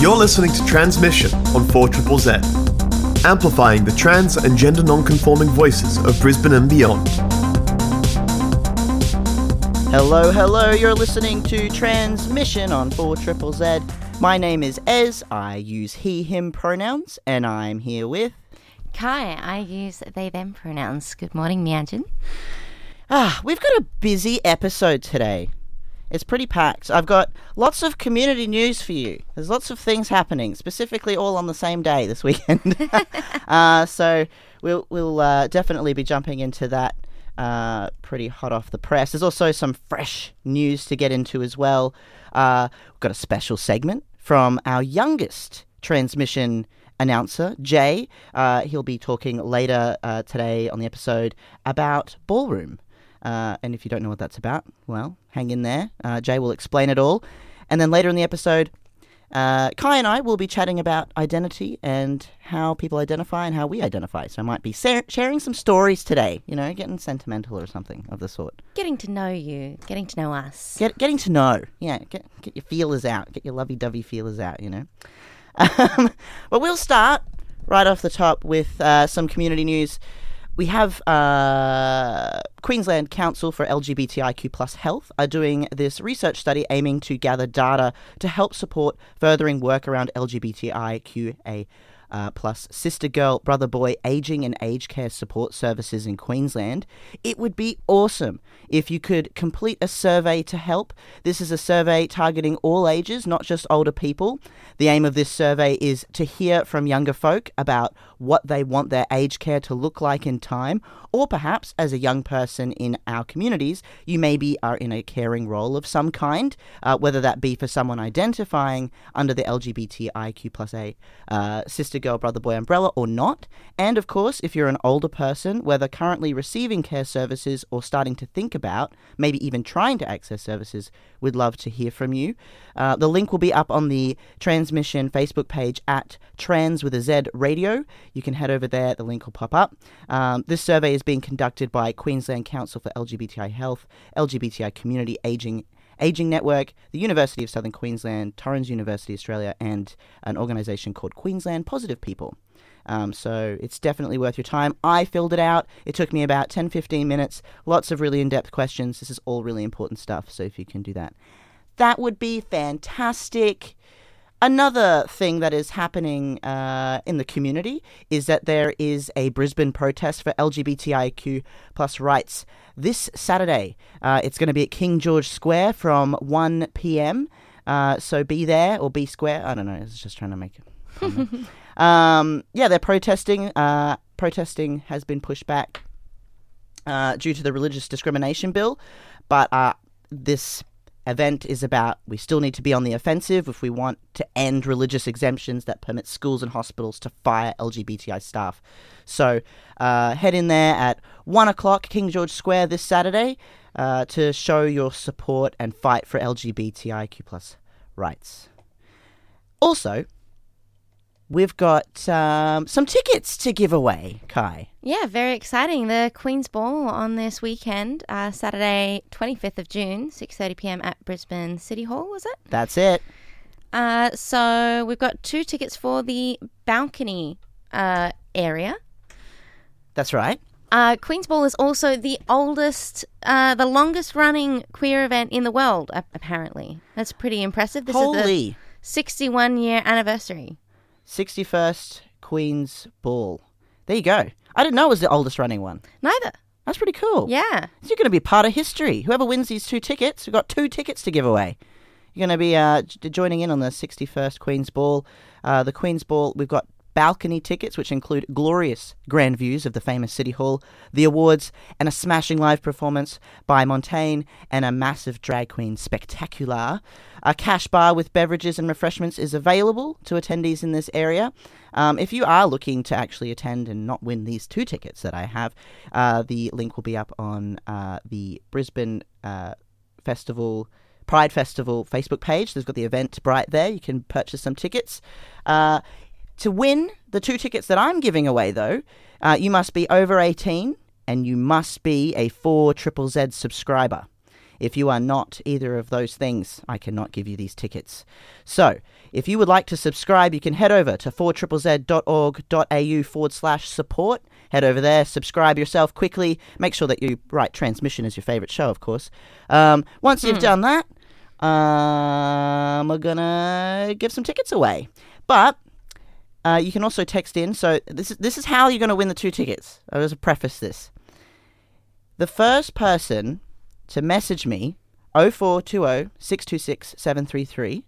You're listening to Transmission on 4 Triple Z, amplifying the trans and gender non-conforming voices of Brisbane and beyond. Hello, hello, you're listening to Transmission on 4 Triple Z. My name is Ez, I use he, him pronouns, and I'm here with. Cai, I use they, them pronouns. Good morning, Mianjin. Ah, we've got a busy episode today. It's pretty packed. I've got lots of community news for you. There's lots of things happening, specifically all on the same day this weekend. uh, so we'll we'll uh, definitely be jumping into that uh, pretty hot off the press. There's also some fresh news to get into as well. Uh, we've got a special segment from our youngest transmission announcer, Jay. Uh, he'll be talking later uh, today on the episode about ballroom. Uh, and if you don't know what that's about, well, hang in there. Uh, Jay will explain it all. And then later in the episode, uh, Cai and I will be chatting about identity and how people identify and how we identify. So I might be sa- sharing some stories today, you know, getting sentimental or something of the sort. Getting to know you, getting to know us. Get, getting to know. Yeah, get, get your feelers out. Get your lovey dovey feelers out, you know. Um, but we'll start right off the top with uh, some community news. We have uh, Queensland Council for LGBTIQ plus health are doing this research study aiming to gather data to help support furthering work around LGBTIQA uh, plus sister girl, brother boy, aging and aged care support services in Queensland. It would be awesome if you could complete a survey to help. This is a survey targeting all ages, not just older people. The aim of this survey is to hear from younger folk about what they want their aged care to look like in time, or perhaps as a young person in our communities, you maybe are in a caring role of some kind, uh, whether that be for someone identifying under the LGBTIQ plus A uh, sister girl, brother boy umbrella or not. And of course, if you're an older person, whether currently receiving care services or starting to think about, maybe even trying to access services, we'd love to hear from you. Uh, the link will be up on the Transmission Facebook page at Trans with a Z Radio. You can head over there, the link will pop up. Um, this survey is being conducted by Queensland Council for LGBTI Health, LGBTI Community Aging Aging Network, the University of Southern Queensland, Torrens University Australia, and an organisation called Queensland Positive People. Um, so it's definitely worth your time. I filled it out. It took me about 10 15 minutes. Lots of really in depth questions. This is all really important stuff. So if you can do that, that would be fantastic. Another thing that is happening uh, in the community is that there is a Brisbane protest for LGBTIQ plus rights this Saturday. Uh, it's going to be at King George Square from 1 p.m. Uh, so be there or be square. I don't know. I was just trying to make it. um, yeah, they're protesting. Uh, protesting has been pushed back uh, due to the religious discrimination bill, but uh, this event is about we still need to be on the offensive if we want to end religious exemptions that permit schools and hospitals to fire LGBTI staff. So uh, head in there at 1 o'clock, King George Square this Saturday, uh, to show your support and fight for LGBTIQ plus rights. Also, we've got um, some tickets to give away, Cai. Yeah, very exciting. The Queen's Ball on this weekend, uh, Saturday, 25th of June, 6.30 p.m. at Brisbane City Hall, was it? That's it. Uh, so we've got two tickets for the balcony uh, area. That's right. Uh, Queen's Ball is also the oldest, uh, the longest running queer event in the world, apparently. That's pretty impressive. This Holy. is the 61 year anniversary. 61st Queen's Ball. There you go. I didn't know it was the oldest running one. Neither. That's pretty cool. Yeah. So you're going to be part of history. Whoever wins these two tickets, we've got two tickets to give away. You're going to be uh, j- joining in on the 61st Queen's Ball. Uh, the Queen's Ball, we've got balcony tickets, which include glorious grand views of the famous City Hall, the awards, and a smashing live performance by Montaigne and a massive drag queen spectacular. A cash bar with beverages and refreshments is available to attendees in this area. Um, if you are looking to actually attend and not win these two tickets that I have, uh, the link will be up on uh, the Brisbane uh, Festival. Pride Festival Facebook page. They've got the event right there. You can purchase some tickets. Uh, to win the two tickets that I'm giving away, though, uh, you must be over 18 and you must be a 4 Triple Z subscriber. If you are not either of those things, I cannot give you these tickets. So, if you would like to subscribe, you can head over to 4ZZZ.org.au forward slash support. Head over there, subscribe yourself quickly. Make sure that you write transmission as your favourite show, of course. Um, once you've done that, um, we're gonna give some tickets away. But uh, you can also text in. So this is this is how you're gonna win the two tickets. I was just preface this. The first person to message me 0420 626 733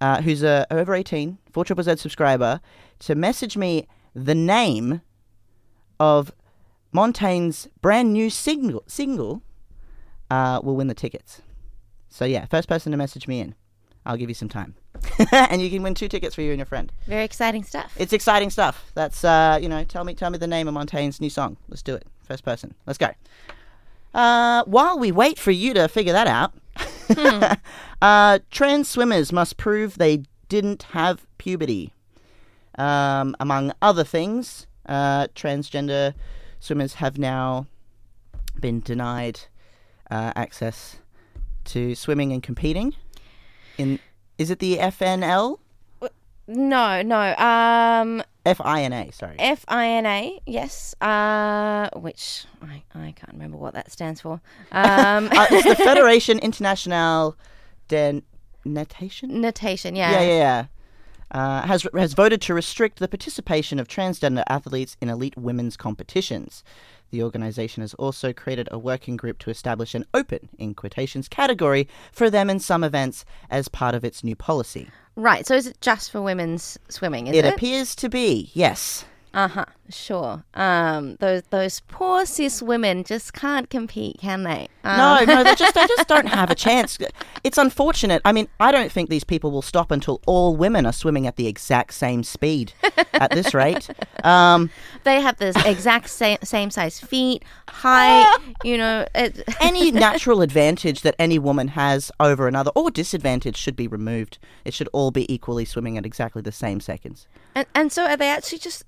uh, who's a over 18 4 triple Z subscriber to message me the name of Montaigne's brand new single single uh, will win the tickets. So yeah, first person to message me in, I'll give you some time, and you can win two tickets for you and your friend. Very exciting stuff. It's exciting stuff. That's uh, you know, tell me tell me the name of Montaigne's new song. Let's do it. First person. Let's go. Uh, while we wait for you to figure that out, uh, trans swimmers must prove they didn't have puberty. Um, among other things, uh, transgender swimmers have now been denied uh, access to swimming and competing. In is it the FNL? no, no. Um, FINA, sorry. FINA, yes. Uh, which I, I can't remember what that stands for. Um, uh, it's the Federation Internationale de Natation. Natation, yeah. Yeah, yeah, yeah. Uh, has has voted to restrict the participation of transgender athletes in elite women's competitions. The organisation has also created a working group to establish an open, in quotations, category for them in some events as part of its new policy. Right, so is it just for women's swimming, It it? appears to be, yes. Uh huh. Sure. Um, those those poor cis women just can't compete, can they? Um, No, no, they just they just don't have a chance. It's unfortunate. I mean, I don't think these people will stop until all women are swimming at the exact same speed at this rate. Um, they have the exact same same size feet, height. you know, it, any natural advantage that any woman has over another or disadvantage should be removed. It should all be equally swimming at exactly the same seconds. and and so are they actually just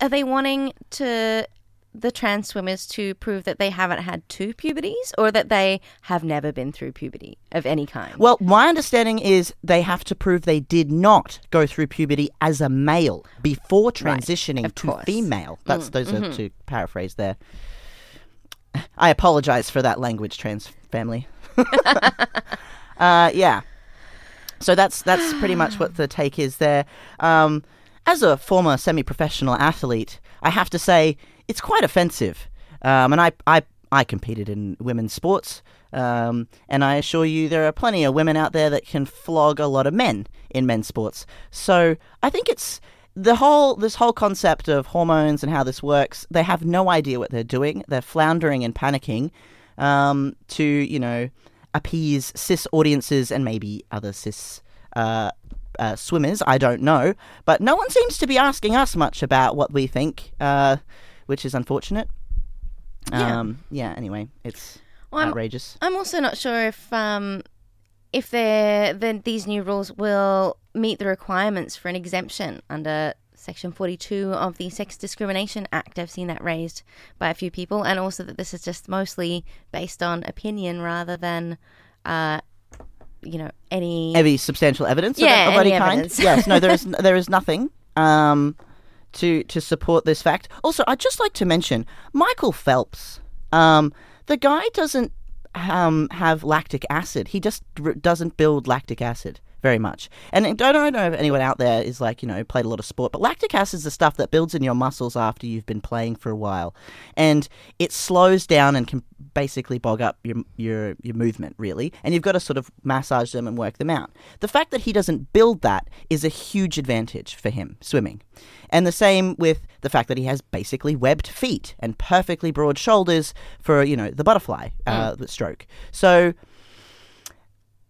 are they wanting to the trans swimmers to prove that they haven't had two puberties or that they have never been through puberty of any kind? Well, my understanding is they have to prove they did not go through puberty as a male before transitioning of to course. female. That's those are to paraphrase there. I apologize for that language, trans family. uh, yeah. So that's that's pretty much what the take is there. Um, as a former semi-professional athlete, I have to say it's quite offensive. Um, and I, I I competed in women's sports, um, and I assure you there are plenty of women out there that can flog a lot of men in men's sports. So I think it's the whole this whole concept of hormones and how this works. They have no idea what they're doing. They're floundering and panicking um, to you know appease cis audiences and maybe other cis. Uh, uh, swimmers, I don't know, but no one seems to be asking us much about what we think, uh, which is unfortunate. Yeah. Um, yeah. Anyway, it's Well, I'm- outrageous. I'm also not sure if um, if then these new rules will meet the requirements for an exemption under Section 42 of the Sex Discrimination Act. I've seen that raised by a few people, and also that this is just mostly based on opinion rather than, uh, you know, any. Any substantial evidence of- Yeah, of, any any kind? yes. No, there is there is nothing um, to to support this fact. Also, I'd just like to mention Michael Phelps. Um, the guy doesn't um, have lactic acid. He just r- doesn't build lactic acid very much. And I don't know if anyone out there is like, you know, played a lot of sport, but lactic acid is the stuff that builds in your muscles after you've been playing for a while. And it slows down and can basically bog up your your your movement really. And you've got to sort of massage them and work them out. The fact that he doesn't build that is a huge advantage for him swimming. And the same with the fact that he has basically webbed feet and perfectly broad shoulders for, you know, the butterfly uh, the stroke. So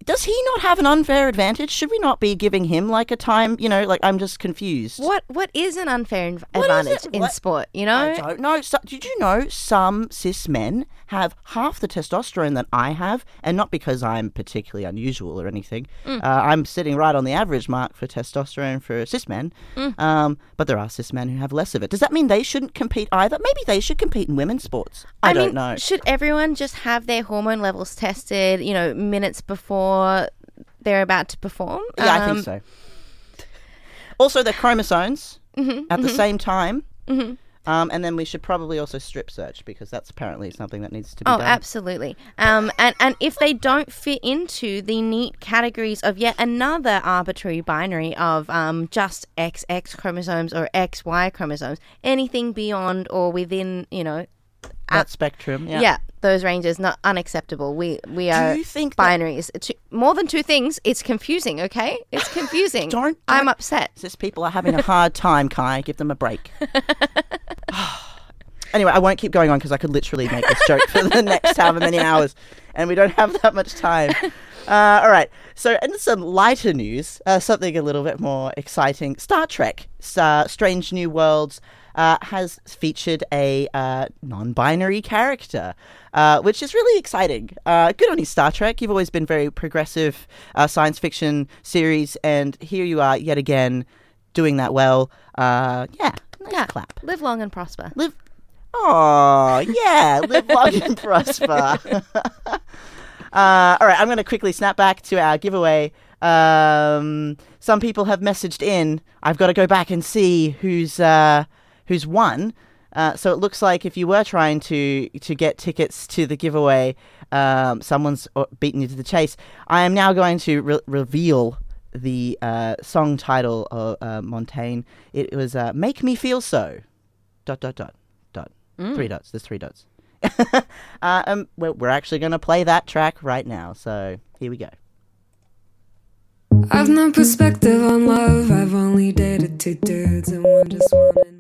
does he not have an unfair advantage? Should we not be giving him like a time? You know, like I'm just confused. What what is an unfair inv- advantage in What- sport? You know, I don't know. So, did you know some cis men have half the testosterone that I have, and not because I'm particularly unusual or anything. Mm. Uh, I'm sitting right on the average mark for testosterone for cis men. Mm. Um, but there are cis men who have less of it. Does that mean they shouldn't compete either? Maybe they should compete in women's sports. I, don't mean, know. Should everyone just have their hormone levels tested? You know, minutes before they're about to perform? Yeah, I Um, think so. Also, their chromosomes Mm-hmm, at the same time. Um, and then we should probably also strip search because that's apparently something that needs to be Oh, done. absolutely. Um, and, and if they don't fit into the neat categories of yet another arbitrary binary of um, just XX chromosomes or XY chromosomes, anything beyond or within, you know, that spectrum. Yeah. yeah, those ranges not unacceptable. We we are you think binaries. Two, more than two things. It's confusing. Okay, it's confusing. Don't- I'm upset. Cis people are having a hard time, Cai. Give them a break. anyway, I won't keep going on because I could literally make this joke for the next however many hours, and we don't have that much time. Uh, all right. So, in some lighter news, uh, something a little bit more exciting Star Trek, uh, Strange New Worlds. Uh, has featured a uh, non-binary character, uh, which is really exciting. Uh, good on you, Star Trek. You've always been very progressive uh, science fiction series, and here you are yet again doing that well. Uh, yeah, nice Yeah, clap. live long and prosper. Live. Oh, yeah, live long and prosper. uh, all right, I'm going to quickly snap back to our giveaway. Um, some people have messaged in. I've got to go back and see who's uh, who's won. Uh, so it looks like if you were trying to to get tickets to the giveaway, um, someone's uh, beaten you to the chase. I am now going to re- reveal the uh, song title of uh, Montaigne. It was uh, "Make Me Feel So." Dot dot dot dot. Three dots. There's three dots. uh, um, we're, we're actually going to play that track right now. So here we go. I've no perspective on love. I've only dated two dudes and one just wanted.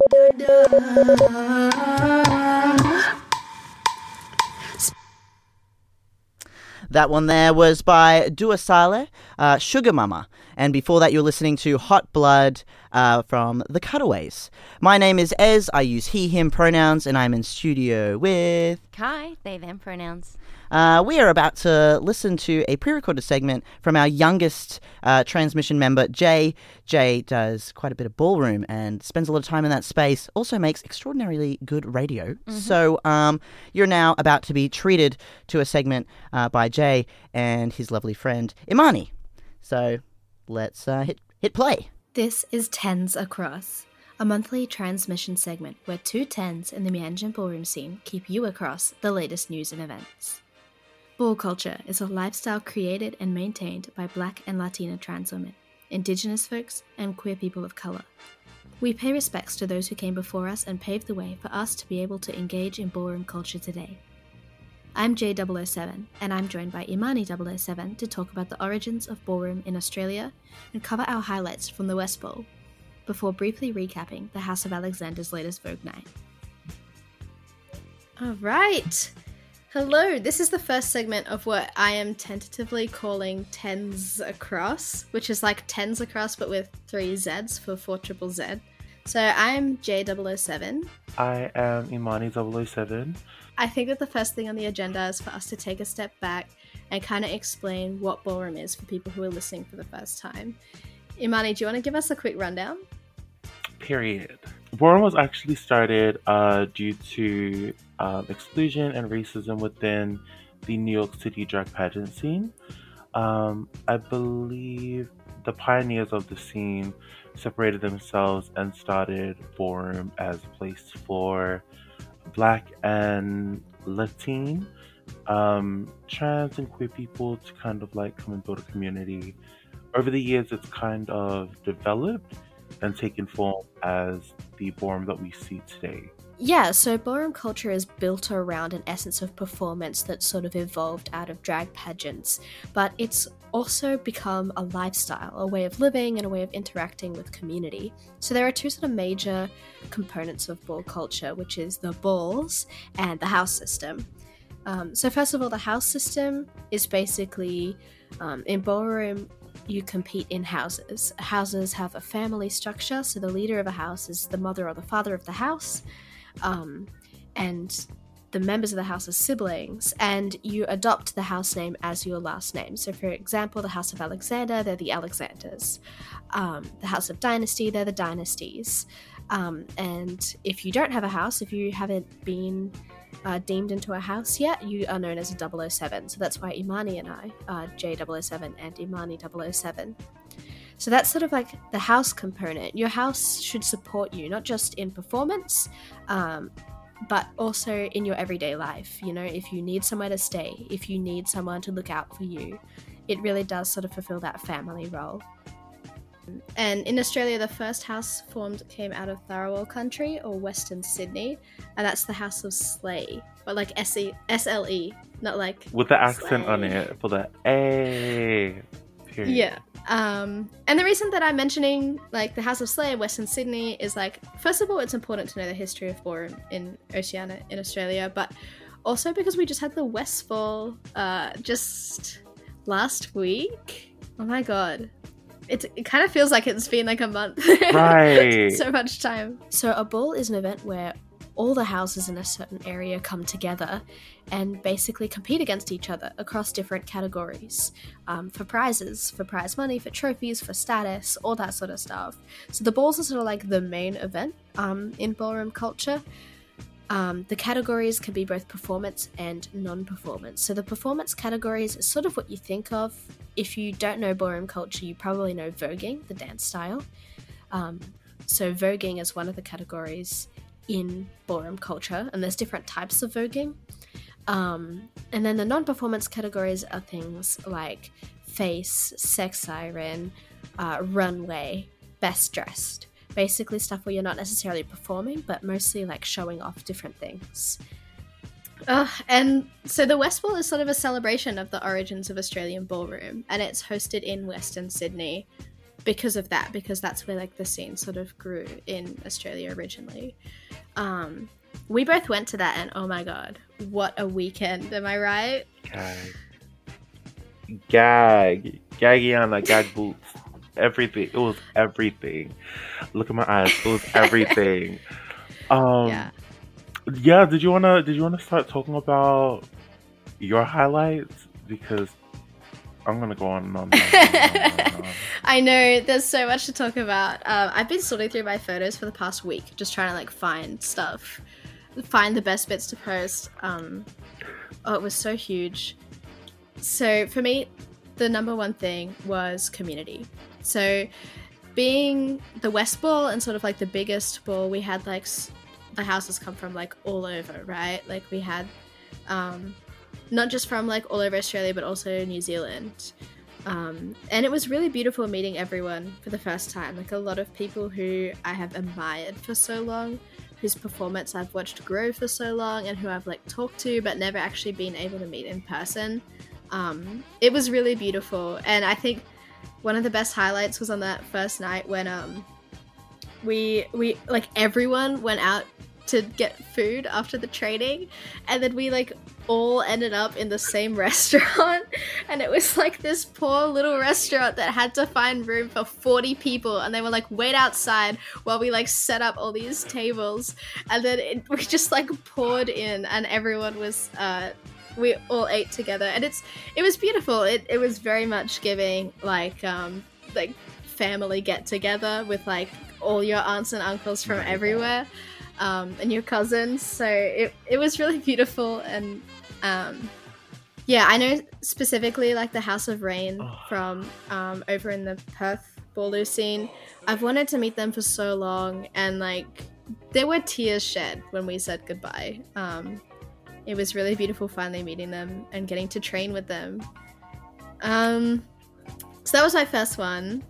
That one there was by Dua Saleh, uh, Sugar Mama. And before that, you're listening to Hot Blood uh, from The Cutaways. My name is Ez. I use he, him pronouns, and I'm in studio with. Cai, they, them pronouns. Uh, we are about to listen to a pre recorded segment from our youngest uh, transmission member, Jay. Jay does quite a bit of ballroom and spends a lot of time in that space, also makes extraordinarily good radio. So um, you're now about to be treated to a segment uh, by Jay and his lovely friend, Imani. So let's uh, hit, hit play. This is Tens Across, a monthly transmission segment where two tens in the Mianjin ballroom scene keep you across the latest news and events. Ball culture is a lifestyle created and maintained by black and Latina trans women, indigenous folks, and queer people of color. We pay respects to those who came before us and paved the way for us to be able to engage in ballroom culture today. I'm J007, and I'm joined by Imani007 to talk about the origins of ballroom in Australia and cover our highlights from the West Ball, before briefly recapping the House of Alexander's latest Vogue night. All right. Hello. This is the first segment of what I am tentatively calling tens across, which is like tens across but with three Z's for four triple Z. So I'm J007. I am Imani 007. I think that the first thing on the agenda is for us to take a step back and kind of explain what ballroom is for people who are listening for the first time. Imani, do you want to give us a quick rundown? Period. Ballroom was actually started uh, due to um, exclusion and racism within the New York City drag pageant scene. Um, I believe the pioneers of the scene separated themselves and started ballroom as a place for black and Latin, um, trans and queer people to kind of like come and build a community. Over the years, it's kind of developed and taken form as the ballroom that we see today. Yeah, so ballroom culture is built around an essence of performance that sort of evolved out of drag pageants, but it's also become a lifestyle, a way of living, and a way of interacting with community. So there are two sort of major components of ball culture, which is the balls and the house system. Um, so, first of all, the house system is basically Um, in ballroom, you compete in houses. Houses have a family structure, so the leader of a house is the mother or the father of the house, um, and the members of the house are siblings, and you adopt the house name as your last name. So, for example, the House of Alexander, they're the Alexanders. Um, the House of Dynasty, they're the Dynasties. Um, and if you don't have a house, if you haven't been uh, deemed into a house yet, you are known as a 007. So that's why Imani and I are J007 and Imani 007. So that's sort of like the house component. Your house should support you, not just in performance, um, but also in your everyday life. You know, if you need somewhere to stay, if you need someone to look out for you, it really does sort of fulfill that family role. And in Australia, the first house formed came out of Tharawal country or Western Sydney, and that's the House of Slay, but like S E S L E, not like with the accent on it for the A. Period. Yeah. Um, and the reason that I'm mentioning like the House of Slay in Western Sydney is like, first of all, it's important to know the history of ballroom in Oceania in Australia, but also because we just had the West Ball uh, just last week. Oh my god. It, it kind of feels like it's been like a month. Right. so much time. So a ball is an event where all the houses in a certain area come together and basically compete against each other across different categories um, for prizes, for prize money, for trophies, for status, all that sort of stuff. So the balls are sort of like the main event um, in ballroom culture. Um, the categories can be both performance and non performance. So, the performance categories is sort of what you think of. If you don't know ballroom culture, you probably know voguing, the dance style. Um, so, voguing is one of the categories in ballroom culture, and there's different types of voguing. Um, and then the non performance categories are things like face, sex siren, uh, runway, best dressed. Basically, stuff where you're not necessarily performing, but mostly like showing off different things. Uh, and so the West Ball is sort of a celebration of the origins of Australian ballroom, and it's hosted in Western Sydney because of that, because that's where like the scene sort of grew in Australia originally. Um, we both went to that, and oh my god, what a weekend! Am I right? Gag. Gag. Gagiana, gag boots. Everything. It was everything. Look at my eyes. It was everything. um yeah. yeah, did you wanna did you wanna start talking about your highlights? Because I'm gonna go on and on. And on, and on, and on. I know there's so much to talk about. Um, I've been sorting through my photos for the past week, just trying to like find stuff, find the best bits to post. Um, oh, it was so huge. So for me, the number one thing was community. So being the West Ball and sort of like the biggest ball, we had like the houses come from like all over, right? Like we had um, not just from like all over Australia, but also New Zealand. Um, and it was really beautiful meeting everyone for the first time. Like a lot of people who I have admired for so long, whose performance I've watched grow for so long, and who I've like talked to but never actually been able to meet in person. Um, it was really beautiful, and I think one of the best highlights was on that first night when um, we we like everyone went out to get food after the training, and then we like all ended up in the same restaurant and it was like this poor little restaurant that had to find room for 40 people and they were like wait outside while we like set up all these tables and then it, we just like poured in and everyone was uh we all ate together and it's it was beautiful it, it was very much giving like um like family get together with like all your aunts and uncles from everywhere um, and your cousins. So it, it was really beautiful. And um, yeah, I know specifically like the House of Rain Oh. from um, over in the Perth Boorloo scene. I've wanted to meet them for so long, and like there were tears shed when we said goodbye. Um, it was really beautiful finally meeting them and getting to train with them. Um, so that was my first one.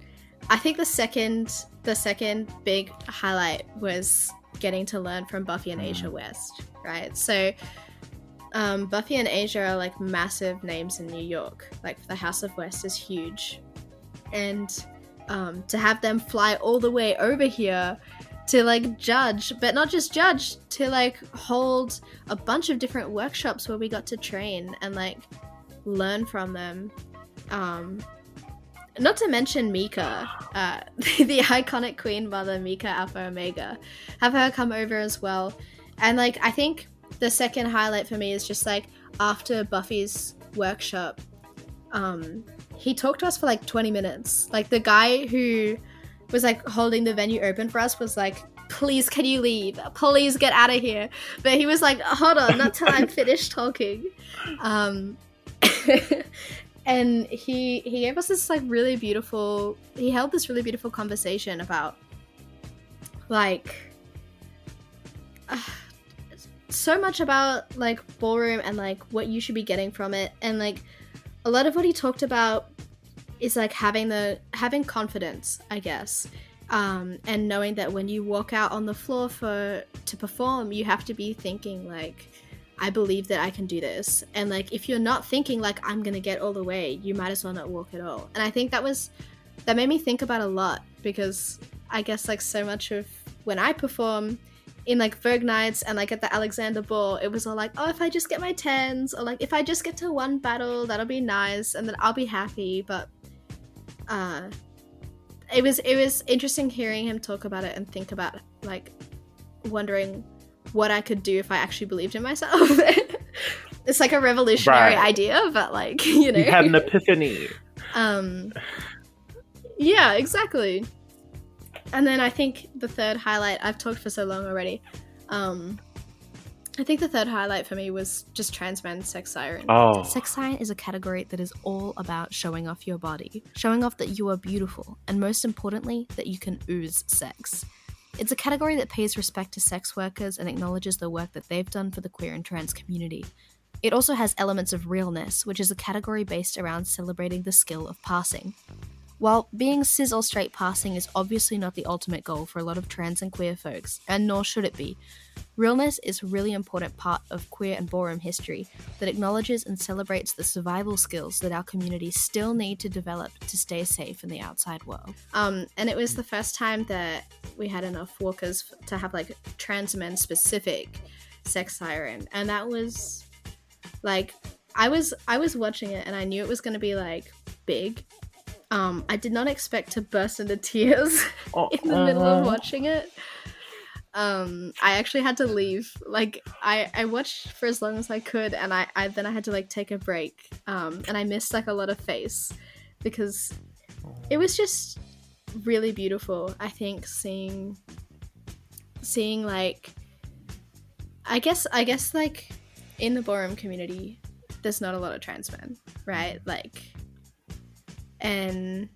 I think the second the second big highlight was getting to learn from Buffy and Asia West, right? So um, Buffy and Asia are like massive names in New York. Like the House of West is huge, and um, to have them fly all the way over here to like judge, but not just judge, to like hold a bunch of different workshops where we got to train and like learn from them. Um, not to mention Mika, uh, the, the iconic Queen Mother Mika Alpha Omega, have her come over as well. And like, I think the second highlight for me is just like after Buffy's workshop, um, he talked to us for like 20 minutes. Like the guy who was like holding the venue open for us was like, please can you leave? Please get out of here. But he was like, hold on, not till I'm finished talking. Um, and he he gave us this like really beautiful he held this really beautiful conversation about like uh, so much about like ballroom and like what you should be getting from it and like a lot of what he talked about is like having the having confidence i guess um, and knowing that when you walk out on the floor for to perform you have to be thinking like I believe that I can do this. And like if you're not thinking like I'm gonna get all the way, you might as well not walk at all. And I think that was that made me think about a lot because I guess like so much of when I perform in like Vogue nights and like at the Alexander Ball, it was all like, oh, if I just get my tens, or like if I just get to one battle, that'll be nice, and then I'll be happy. But uh, it was it was interesting hearing him talk about it and think about like wondering what I could do if I actually believed in myself. it's like a revolutionary right. idea, but like you know, you had an epiphany. um, yeah, exactly. And then I think the third highlight. I've talked for so long already. Um, I think the third highlight for me was just trans men sex siren. Oh. Sex siren is a category that is all about showing off your body, showing off that you are beautiful, and most importantly, that you can ooze sex. It's a category that pays respect to sex workers and acknowledges the work that they've done for the queer and trans community. It also has elements of realness, which is a category based around celebrating the skill of passing. While being cis or straight passing is obviously not the ultimate goal for a lot of trans and queer folks, and nor should it be, realness is a really important part of queer and ballroom history that acknowledges and celebrates the survival skills that our communities still need to develop to stay safe in the outside world. Um, and it was the first time that we had enough walkers to have like trans men specific sex siren, and that was like I was I was watching it and I knew it was going to be like big um, I did not expect to burst into tears oh, in the uh... middle of uh-huh. watching it. Um, I actually had to leave. Like I, I watched for as long as I could, and I, I then I had to like take a break. Um, and I missed like a lot of face because it was just really beautiful. I think seeing, seeing like, I guess I guess like in the ballroom community, there's not a lot of trans men, right? Like and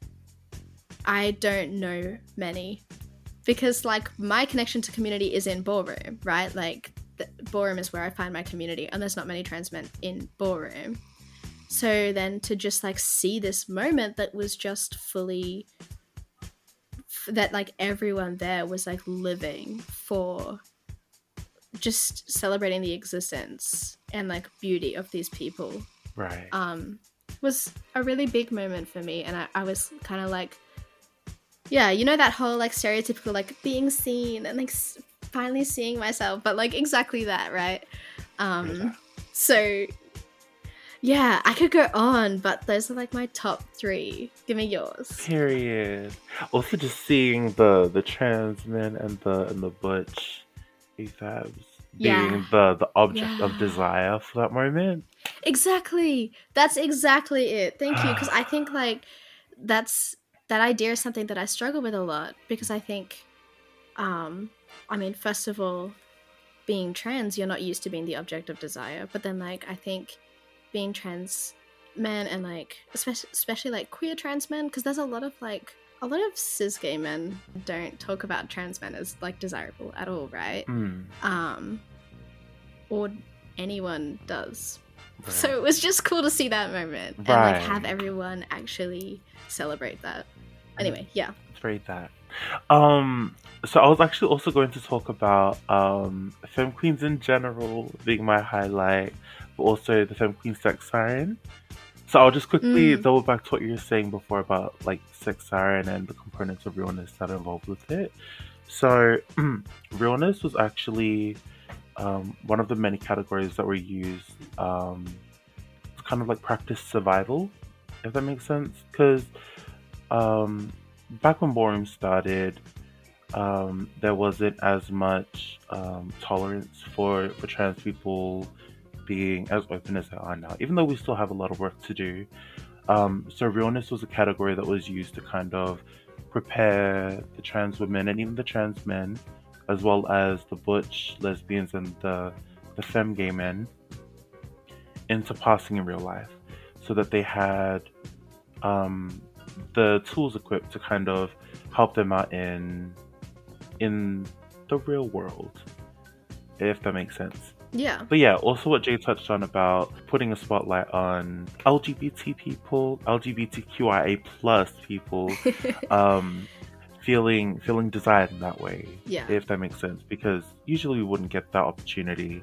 I don't know many because like my connection to community is in ballroom, right? Like ballroom is where I find my community, and there's not many trans men in ballroom. So then to just like see this moment that was just fully that like everyone there was like living for just celebrating the existence and like beauty of these people. Right. Um was a really big moment for me, and I, I was kind of like, yeah, you know that whole like stereotypical like being seen and like s- finally seeing myself, but like exactly that, right? Um, so yeah, I could go on, but those are like my top three. Give me yours. Period. Also, just seeing the the trans men and the and the butch AFABs being yeah. the the object yeah. of desire for that moment. Exactly. That's exactly it. Thank you. Because I think like that's that idea is something that I struggle with a lot because I think, um, I mean, first of all, being trans, you're not used to being the object of desire. But then, like, I think being trans men and like, especially, especially like queer trans men, because there's a lot of like, a lot of cis gay men don't talk about trans men as like desirable at all, right? Mm. Um, or anyone does Right. So it was just cool to see that moment and like have everyone actually celebrate that. Anyway, yeah. Celebrate that. Um, so I was actually also going to talk about um, Femme Queens in general being my highlight, but also the Femme Queen Sex Siren. So I'll just quickly mm. double back to what you were saying before about like Sex Siren and the components of realness that are involved with it. So realness was actually um, one of the many categories that were used um, to kind of like practice survival if that makes sense. Because um, back when Ballroom started, um, there wasn't as much um, tolerance for, for trans people being as open as they are now, even though we still have a lot of work to do. Um, so realness was a category that was used to kind of prepare the trans women and even the trans men, as well as the butch lesbians and the the femme gay men, into passing in real life, so that they had um, the tools equipped to kind of help them out in in the real world, if that makes sense. Yeah. But yeah, also what Jay touched on about putting a spotlight on LGBT people, LGBTQIA plus people, um, feeling feeling desired in that way. Yeah. If that makes sense, because usually we wouldn't get that opportunity,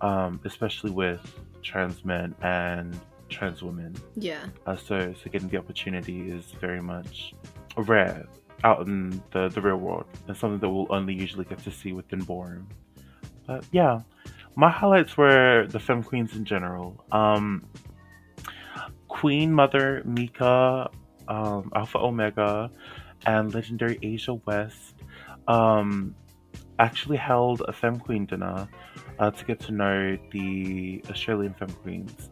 um, especially with trans men and trans women. Yeah. Uh, so so getting the opportunity is very much rare out in the the real world, and something that we'll only usually get to see within Ballroom. But yeah, my highlights were the femme queens in general. Um, Queen Mother Mika, um, Alpha Omega, and legendary Asia West um, actually held a femme queen dinner uh, to get to know the Australian femme queens.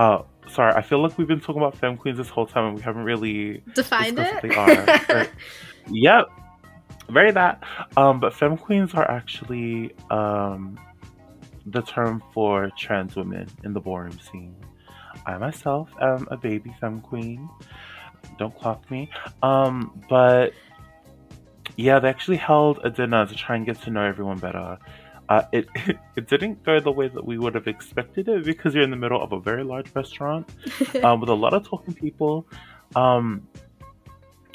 Uh, sorry, I feel like we've been talking about femme queens this whole time and we haven't really Defined it. what they are. Right. Yep, very that. Um, but femme queens are actually um, the term for trans women in the ballroom scene. I myself am a baby femme queen. Don't clock me. Um, but yeah, they actually held a dinner to try and get to know everyone better. Uh, it it didn't go the way that we would have expected it because you're in the middle of a very large restaurant um, with a lot of talking people. Um,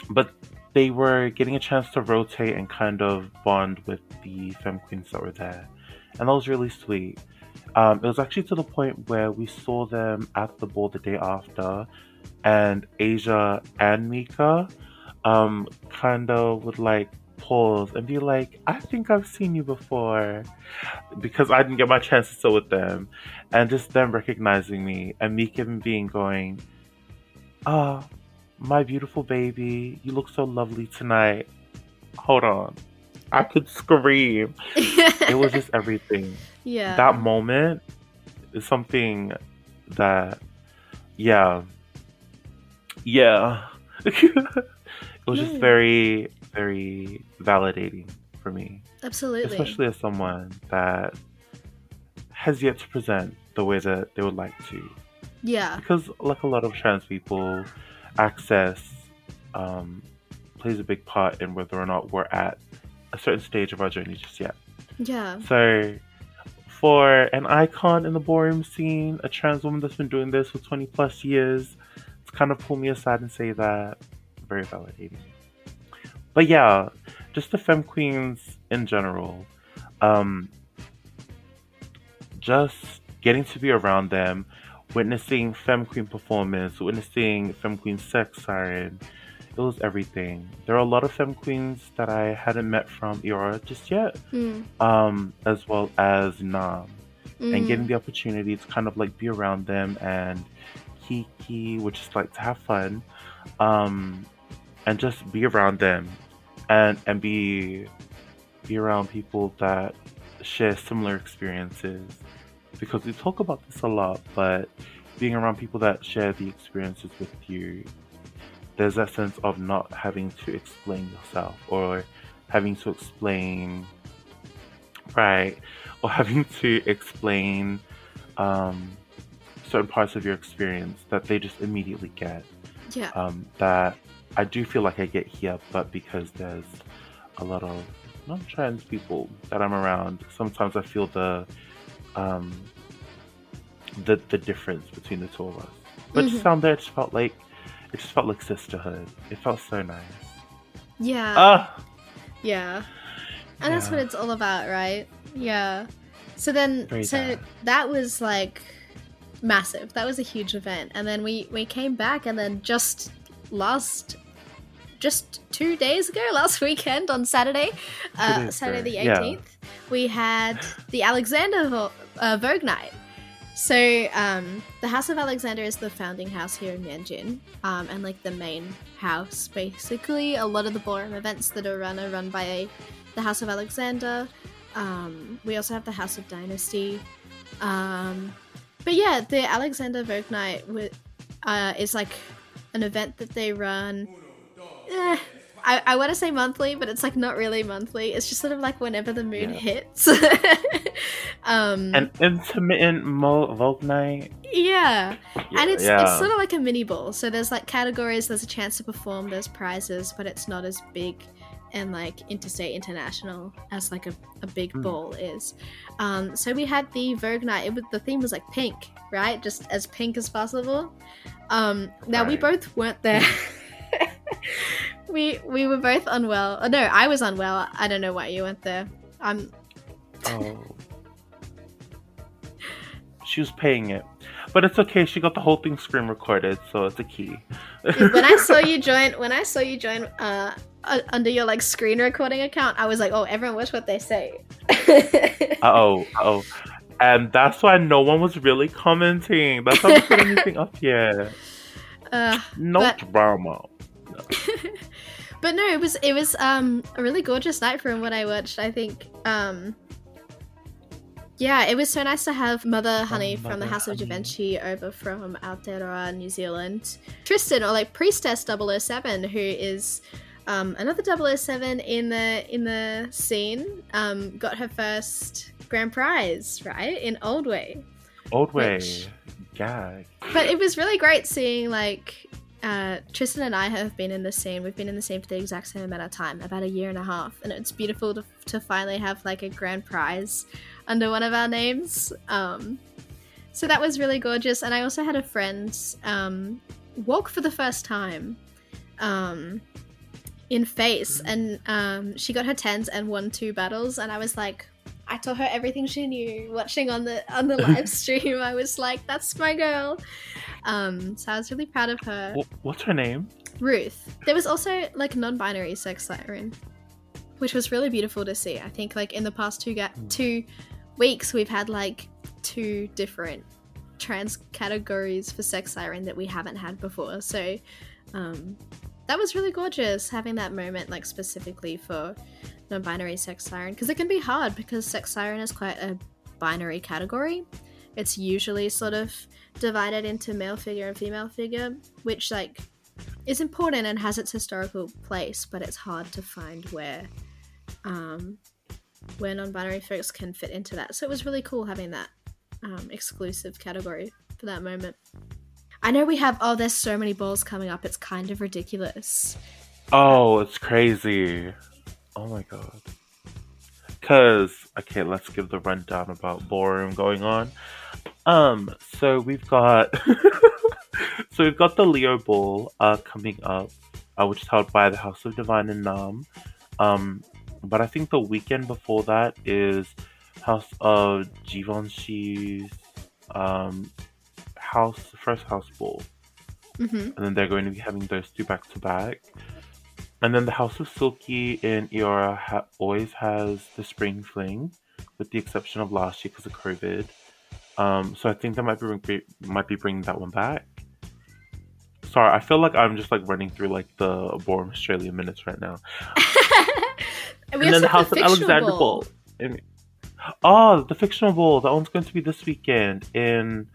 but they were getting a chance to rotate and kind of bond with the femme queens that were there, and that was really sweet. Um, it was actually to the point where we saw them at the ball the day after, and Asia and Mika um, kind of would like pause and be like, I think I've seen you before because I didn't get my chance to sit with them. And just them recognizing me and me even being going, Oh, my beautiful baby, you look so lovely tonight. Hold on. I could scream. It was just everything yeah. that moment is something that yeah yeah it was just very very validating for me Absolutely. especially as someone that has yet to present the way that they would like to yeah. because like a lot of trans people access um, plays a big part in whether or not we're at a certain stage of our journey just yet Yeah. so, for an icon in the ballroom scene, a trans woman that's been doing this for 20 plus years, to kind of pull me aside and say that, very validating. But yeah, just the femme queens in general, um, just getting to be around them, witnessing femme queen performance, witnessing femme queen sex siren, it was everything. There are a lot of femme queens that I hadn't met from Eora just yet Mm. um, as well as Naarm, and Mm. getting the opportunity to kind of like be around them and kiki, which is like to have fun, um, and just be around them, and and be be around people that share similar experiences, because we talk about this a lot, but being around people that share the experiences with you, there's that sense of not having to explain yourself or having to explain right or having to explain um, certain parts of your experience that they just immediately get Yeah. um, that i do feel like i get here but because there's a lot of non-trans people that i'm around sometimes i feel the um, the, the difference between the two of us but just Mhm. down there it just felt like it just felt like sisterhood it felt so nice Yeah. ah Yeah. And that's what it's all about, right? Yeah. So then Very so bad. that was like massive. That was a huge event. And then we we came back and then just last just 2 days ago, last weekend on Saturday, uh, Saturday the ago, yeah. 18th, we had the Alexander Vo- uh, Vogue night. So, um, the House of Alexander is the founding house here in Mianjin, um, and like the main house, basically. A lot of the ballroom events that are run are run by the House of Alexander. Um, we also have the House of Dynasty. Um, but yeah, the Alexander Vogue Night wi- uh, is like an event that they run. Eh, I, I want to say monthly, but it's like not really monthly. It's just sort of like whenever the moon Yeah. hits. um, An intermittent mo- Vogue night. yeah, and it's yeah. it's sort of like a mini ball. So there's like categories, there's a chance to perform, there's prizes, but it's not as big and like interstate international as like a, a big Mm. ball is. Um, so we had the Vogue night. It was, the theme was like pink, right? Just as pink as possible. Um, now we both weren't there. we we were both unwell. Oh, no, I was unwell. I don't know why you went there. I'm Oh. She was paying it. But it's okay, she got the whole thing screen recorded, so it's a key. when I saw you join, when I saw you join uh, uh, under your like screen recording account, I was like, oh, everyone watch what they say. oh, oh. And that's why no one was really commenting. That's why didn't put anything up yet. uh, No But- drama. but no, it was it was um a really gorgeous night from what I watched. I think um yeah, it was so nice to have Mother Honey from the Mother House of Honey. Givenchy over from Aotearoa, New Zealand. Tristan, or like Priestess 007, who is um, another 007 in the in the scene, um, got her first grand prize, right? In Old Way. Old way. Which- Gag. But it was really great seeing like uh, Tristan and I have been in the scene. We've been in the scene for the exact same amount of time, about a year and a half, and it's beautiful to, to finally have like a grand prize under one of our names. Um, so that was really gorgeous. And I also had a friend um, walk for the first time um, in face, and um, she got her tens and won two battles, and I was like. I taught her everything she knew watching on the on the live stream. I was like, "That's my girl." Um, so I was really proud of her. What's her name? Ruth. There was also like non-binary sex siren, which was really beautiful to see. I think like in the past two ga- two weeks we've had like two different trans categories for sex siren that we haven't had before. So um, that was really gorgeous having that moment like specifically for non-binary sex siren because it can be hard because sex siren is quite a binary category. It's usually sort of divided into male figure and female figure, which like is important and has its historical place, but it's hard to find where um, where non-binary folks can fit into that. So it was really cool having that um, exclusive category for that moment. I know we have oh, there's so many balls coming up. It's kind of ridiculous. Oh, it's crazy. Oh my god. Cause okay, let's give the rundown about ballroom going on. Um, so we've got so we've got the Leo Ball uh coming up, uh, which is held by the House of Divine and Naarm. Um, but I think the weekend before that is House of Givenchy's um house the first house ball hmm and then they're going to be having those two back to back. And then the House of Silky in Eora ha- always has the spring fling, with the exception of last year because of COVID. Um, so I think they might be bring- might be bringing that one back. Sorry, I feel like I'm just like running through like the Ballroom Australia minutes right now. And, and then the House have of Alexander Ball. And- oh, the fictional ball. That one's going to be this weekend in.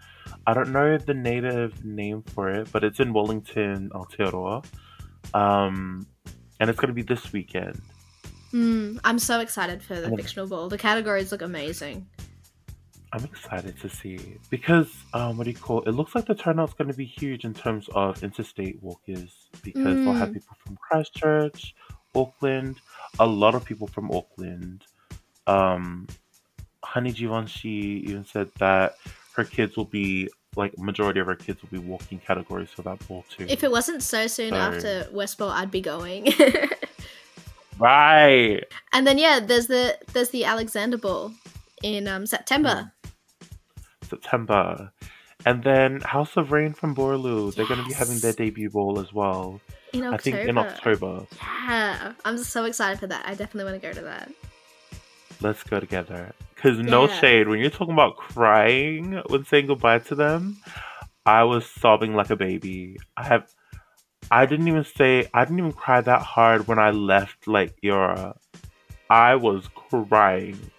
I don't know the native name for it, but it's in Wellington, Aotearoa. Um, and it's going to be this weekend. Mm, I'm so excited for the And fictional ball. The categories look amazing. I'm excited to see because um, what do you call it? It looks like the turnout's going to be huge in terms of interstate walkers because we'll have Mm. people from Christchurch, Auckland, a lot of people from Auckland. Um, Honey Givenchy even said that her kids will be like majority of our kids will be walking categories for that ball too. If it wasn't so soon So- after West Ball, I'd be going. right. and then yeah, there's the there's the Alexander Ball in um, September. September. And then House of Rain from Boorloo, they're going to be having their debut ball as well. In October. I think in October. Yeah, I'm so excited for that. I definitely want to go to that. Let's go together. Because no shade, when you're talking about crying when saying goodbye to them, I was sobbing like a baby. I have, I didn't even say, I didn't even cry that hard when I left like Eora. I was crying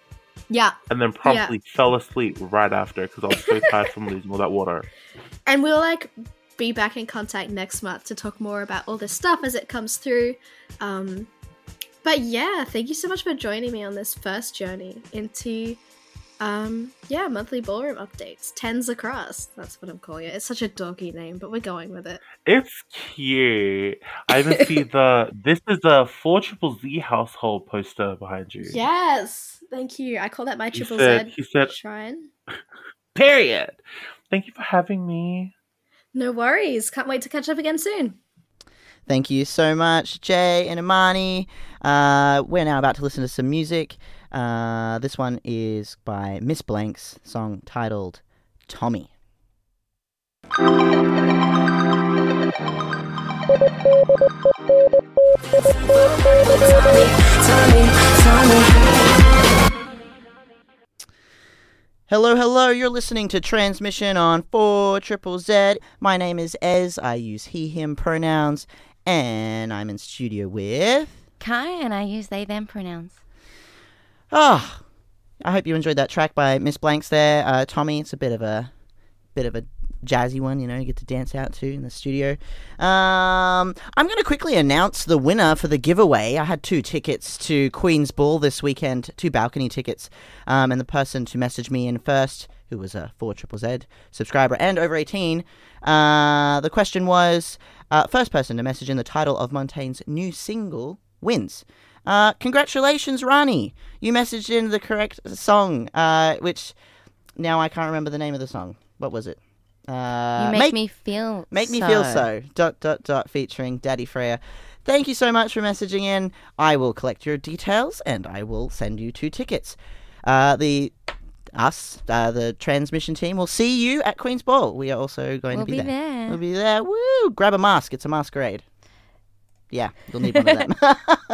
Yeah. and then promptly fell asleep right after because I was so tired from losing all that water. And we'll like be back in contact next month to talk more about all this stuff as it comes through. Um, but yeah, thank you so much for joining me on this first journey into um, yeah, monthly ballroom updates. Tens across. That's what I'm calling it. It's such a doggy name, but we're going with it. It's cute. I even see the, this is a 4 Triple Z household poster behind you. Yes. Thank you. I call that my triple said, Z he said, shrine. period. Thank you for having me. No worries. Can't wait to catch up again soon. Thank you so much, Jay and Imani. Uh, we're now about to listen to some music. Uh, this one is by Miss Blank's song titled Tommy. Hello, hello. You're listening to Transmission on 4 Triple Z. My name is Ez. I use he, him pronouns. And I'm in studio with. Cai and I use they them pronouns. Ah, I hope you enjoyed that track by Miss Blanks there, uh, Tommy. It's a bit of a bit of a jazzy one, you know, you get to dance out to in the studio. Um, I'm going to quickly announce the winner for the giveaway. I had two tickets to Queen's Ball this weekend, two balcony tickets, um, and the person to message me in first, who was a 4 Triple Z subscriber and over 18, uh, the question was uh, first person to message in the title of Montaigne's new single wins. Uh, congratulations, Rani! You messaged in the correct song, uh, which now I can't remember the name of the song. What was it? Uh, you make, me feel Make me feel so. Dot dot dot featuring Daddy Freya. Thank you so much for messaging in. I will collect your details and I will send you two tickets. Uh, the us, uh, the transmission team, will see you at Queen's Ball. We are also going We'll to be, be there. We'll be there. Woo! Grab a mask. It's a masquerade. Yeah, you'll need one of them.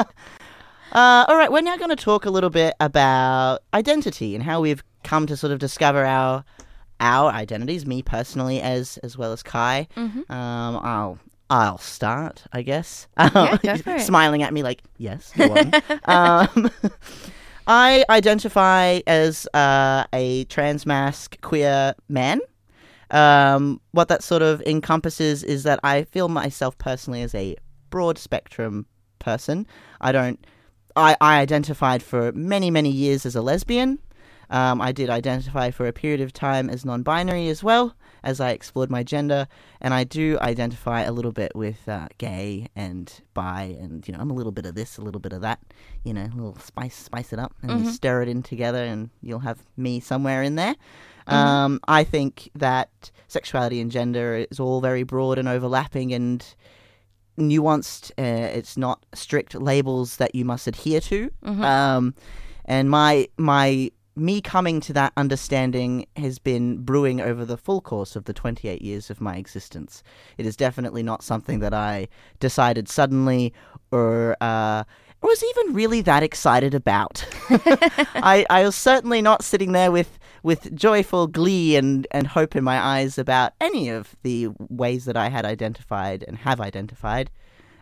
uh, all right, we're now going to talk a little bit about identity and how we've come to sort of discover our our identities. Me personally, as as well as Cai. Mhm. Um, I'll I'll start, I guess. Yeah, go for it. Smiling at me like yes. Um, I identify as uh, a trans masc queer man. Um, what that sort of encompasses is that I feel myself personally as a broad spectrum person. I don't. I, I identified for many many years as a lesbian. Um, I did identify for a period of time as non-binary as well as I explored my gender, and I do identify a little bit with uh, gay and bi, and you know I'm a little bit of this, a little bit of that. You know, a little spice, spice it up, and you stir it in together, and you'll have me somewhere in there. Um, I think that sexuality and gender is all very broad and overlapping and nuanced. Uh, it's not strict labels that you must adhere to. Um, and my my me coming to that understanding has been brewing over the full course of the 28 years of my existence. It is definitely not something that I decided suddenly or uh, was even really that excited about. I, I was certainly not sitting there with, with joyful glee and, and hope in my eyes about any of the ways that I had identified and have identified.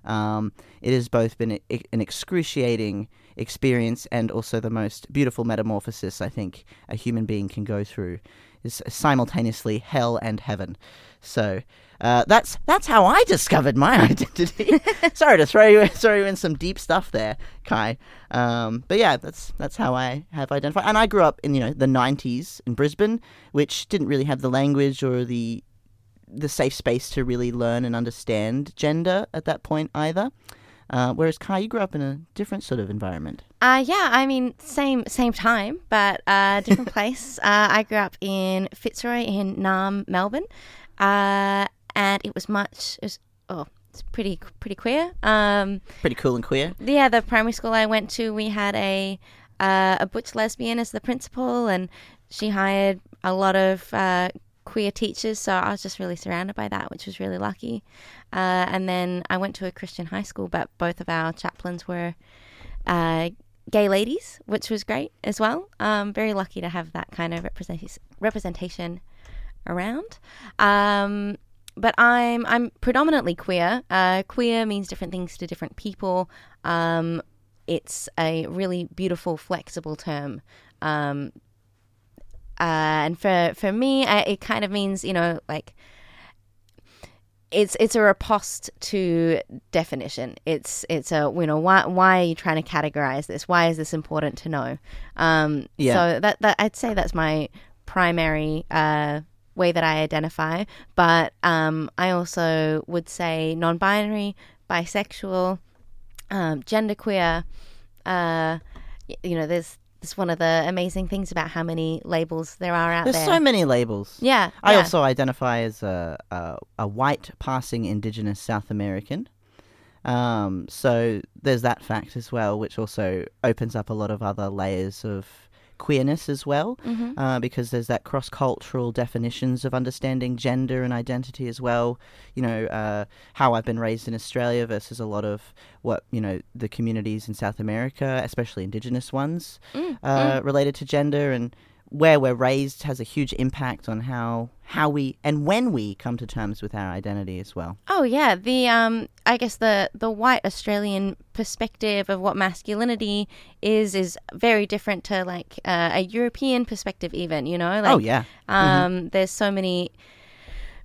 Um, it has both been an excruciating experience and also the most beautiful metamorphosis I think a human being can go through is simultaneously hell and heaven. So uh, that's that's how I discovered my identity. Sorry to throw you throw you in some deep stuff there, Cai. Um, but yeah, that's that's how I have identified. And I grew up in you know the '90s in Brisbane, which didn't really have the language or the the safe space to really learn and understand gender at that point either. Uh, whereas Cai, you grew up in a different sort of environment. Uh, yeah, I mean, same same time, but uh, different place. Uh, I grew up in Fitzroy in Naarm, Melbourne, uh, and it was much. It was, oh, it's pretty pretty queer. Um, Pretty cool and queer. yeah, the primary school I went to, we had a uh, a butch lesbian as the principal, and she hired a lot of uh, queer teachers. So I was just really surrounded by that, which was really lucky. Uh, and then I went to a Christian high school, but both of our chaplains were uh, gay ladies, which was great as well. Um, very lucky to have that kind of representation representation around. Um, but I'm I'm predominantly queer. Uh, queer means different things to different people. Um, it's a really beautiful, flexible term. Um, uh, and for for me, I, it kind of means you know like it's it's a riposte to definition. It's it's a you know why why are you trying to categorize this? Why is this important to know? Um, Yeah. So that that I'd say that's my primary uh, way that I identify. But um, I also would say non-binary, bisexual, um, genderqueer. Uh, you know, there's there's one of the amazing things about how many labels there are out There's there. There's so many labels. yeah, I yeah. also identify as a, a, a white passing Indigenous South American. Um, so there's that fact as well, which also opens up a lot of other layers of queerness as well, Mm-hmm. uh, because there's that cross cultural definitions of understanding gender and identity as well. You know, uh, how I've been raised in Australia versus a lot of what, you know, the communities in South America, especially Indigenous ones, Mm, uh, related to gender and where we're raised has a huge impact on how how we and when we come to terms with our identity as well. Oh yeah, the um, I guess the the white Australian perspective of what masculinity is is very different to like uh, a European perspective, even you know. Like, oh yeah, Um, there's so many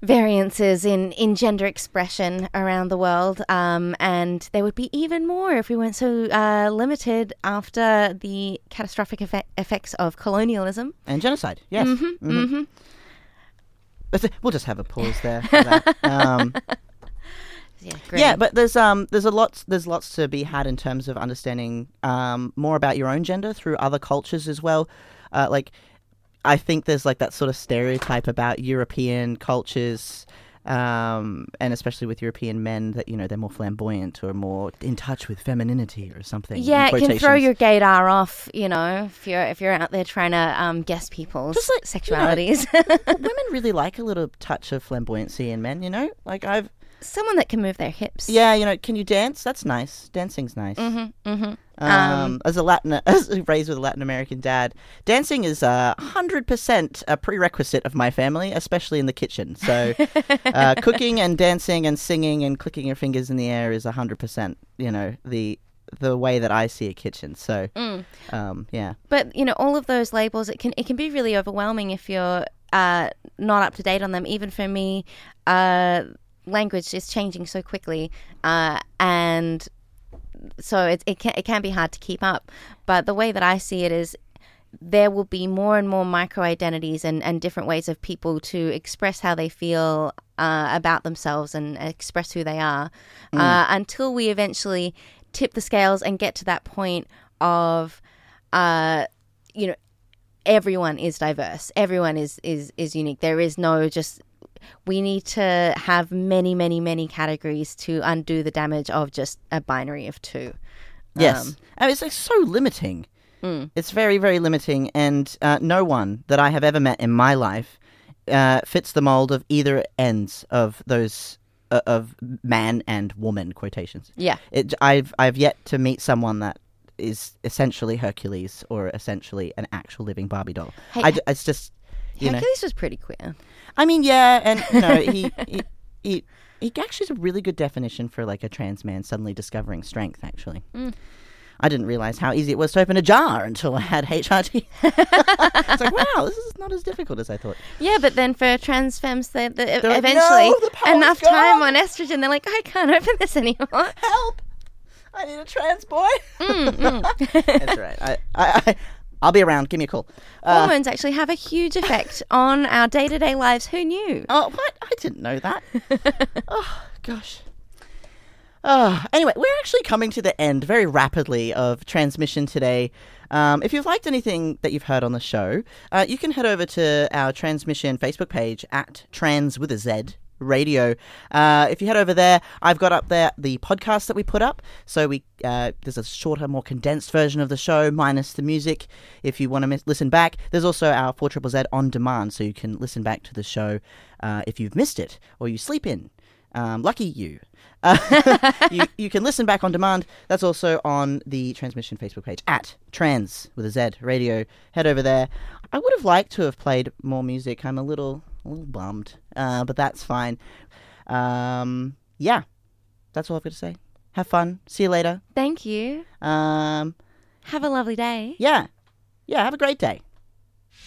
variances in, in gender expression around the world, um, and there would be even more if we weren't so uh, limited after the catastrophic effect- effects of colonialism. and genocide. Yes, Mm-hmm, Mhm. mm-hmm. But we'll just have a pause there. For that. Um, Yeah, great. yeah, but there's um there's a lot there's lots to be had in terms of understanding um more about your own gender through other cultures as well. Uh, like I think there's like that sort of stereotype about European cultures. Um, and especially with European men, that you know they're more flamboyant or more in touch with femininity or something. Yeah, it can throw your gaydar off, you know, if you're if you're out there trying to um, guess people's Just like, you know, sexualities. Women really like a little touch of flamboyancy in men. You know, like I've Someone that can move their hips. yeah, you know, can you dance? That's nice. Dancing's nice. Mm-hmm. Mm-hmm. Um, as a Latin, as raised with a Latin American dad, dancing is a hundred percent a prerequisite of my family, especially in the kitchen. So, uh, cooking and dancing and singing and clicking your fingers in the air is a hundred percent. You know the the way that I see a kitchen. So, Mm. um, yeah, But you know, all of those labels, it can it can be really overwhelming if you're uh, not up to date on them. Even for me, uh, language is changing so quickly, uh, and so it it can it can be hard to keep up. But the way that I see it is. There will be more and more micro identities and, and different ways of people to express how they feel uh, about themselves and express who they are uh, until we eventually tip the scales and get to that point of uh, you know everyone is diverse everyone is is is unique there is no just we need to have many many many categories to undo the damage of just a binary of two yes, Um, I mean, it's like so limiting. Mm. It's very, very limiting, and uh, no one that I have ever met in my life uh, fits the mold of either ends of those uh, of man and woman quotations. yeah It, I've I've yet to meet someone that is essentially Hercules or essentially an actual living Barbie doll. Hey, I it's just you know. was pretty queer I mean, yeah, and know he. he he, he actually is a really good definition for like a trans man suddenly discovering strength. Actually, Mm. I didn't realize how easy it was to open a jar until I had HRT. it's like, wow, this is not as difficult as I thought. yeah but then for trans femmes they, they, They're like, eventually "No, the enough time on estrogen they're like i can't open this anymore Help! I need a trans boy. Mm, That's right. I, I, I, I'll be around. Give me a call. Uh, hormones actually have a huge effect on our day-to-day lives who knew Oh, what? I didn't know that. oh, gosh. Oh, anyway, we're actually coming to the end very rapidly of transmission today. Um, if you've liked anything that you've heard on the show, uh, you can head over to our transmission Facebook page at Trans with a Z Radio. Uh, if you head over there, I've got up there the podcast that we put up. So we uh, there's a shorter, more condensed version of the show minus the music. If you want to mis- listen back, there's also our Four Triple Z on demand, so you can listen back to the show uh, if you've missed it or you sleep in. Um, lucky you. Uh, you. You can listen back on demand. That's also on the Transmission Facebook page at Trans with a Z Radio. Head over there. I would have liked to have played more music. I'm a little, a little bummed, uh, but that's fine. Um, yeah, that's all I've got to say. Have fun. See you later. Thank you. Um, Have a lovely day. yeah, yeah. Have a great day.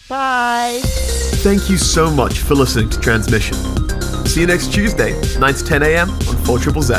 Bye. Thank you so much for listening to Transmission. See you next Tuesday, 9 to 10 a.m. on 4 Triple Z.